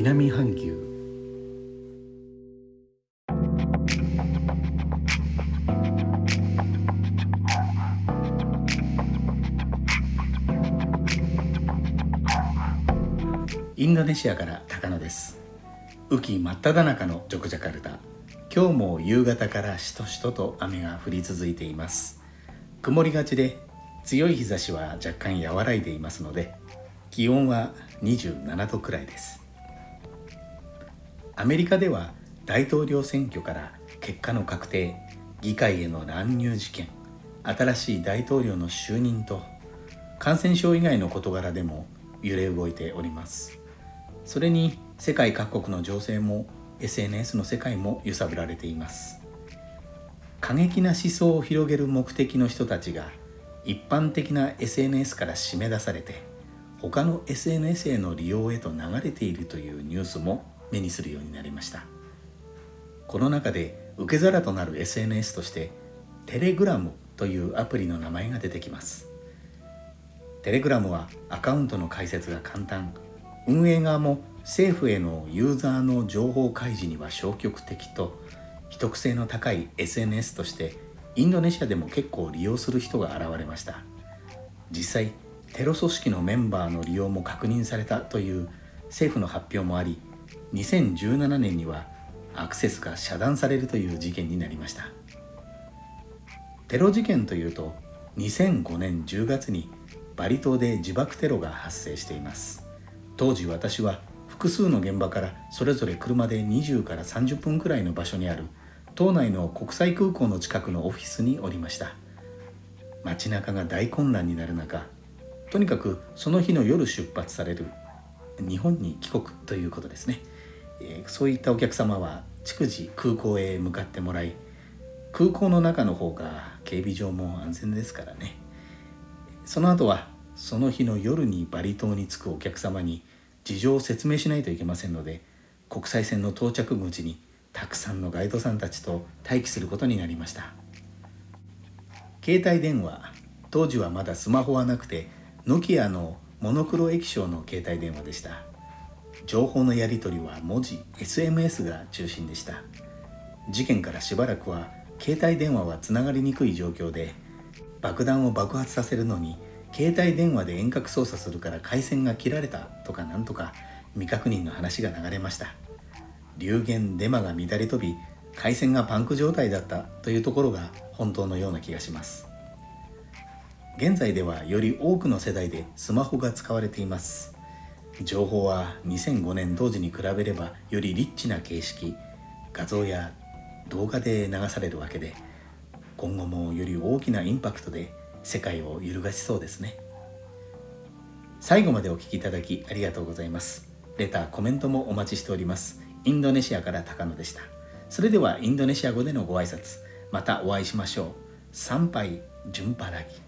南半球。インドネシアから高野です。雨季真っ只中のジョクジャカルタ。今日も夕方からしとしとと雨が降り続いています。曇りがちで強い日差しは若干和らいでいますので気温は27度くらいです。アメリカでは大統領選挙から結果の確定議会への乱入事件新しい大統領の就任と感染症以外の事柄でも揺れ動いております。それに世界各国の情勢も SNS の世界も揺さぶられています。過激な思想を広げる目的の人たちが一般的な SNS から締め出されて他の SNS への利用へと流れているというニュースも目にするようになりました。この中で受け皿となる SNS としてテレグラムというアプリの名前が出てきます。テレグラムはアカウントの開設が簡単。運営側も政府へのユーザーの情報開示には消極的と秘匿性の高い SNS としてインドネシアでも結構利用する人が現れました。実際テロ組織のメンバーの利用も確認されたという政府の発表もあり2017年にはアクセスが遮断されるという事件になりました。テロ事件というと2005年10月にバリ島で自爆テロが発生しています。当時私は複数の現場からそれぞれ車で20から30分くらいの場所にある島内の国際空港の近くのオフィスにおりました。街中が大混乱になる中とにかくその日の夜出発される日本に帰国ということですね、えー、そういったお客様は逐次空港へ向かってもらい空港の中の方が警備上も安全ですからね。その後はその日の夜にバリ島に着くお客様に事情を説明しないといけませんので国際線の到着口にたくさんのガイドさんたちと待機することになりました。携帯電話当時はまだスマホはなくてノキアのモノクロ液晶の携帯電話でした。情報のやり取りは文字 SMS が中心でした。事件からしばらくは携帯電話はつながりにくい状況で爆弾を爆発させるのに携帯電話で遠隔操作するから回線が切られたとかなんとか未確認の話が流れました。流言デマが乱れ飛び回線がパンク状態だったというところが本当のような気がします。現在ではより多くの世代でスマホが使われています。情報は2005年当時に比べればよりリッチな形式。画像や動画で流されるわけで今後もより大きなインパクトで世界を揺るがしそうですね。最後までお聴きいただきありがとうございます。レターコメントもお待ちしております。インドネシアから高野でした。それではインドネシア語でのご挨拶またお会いしましょう。参拝順払ぎ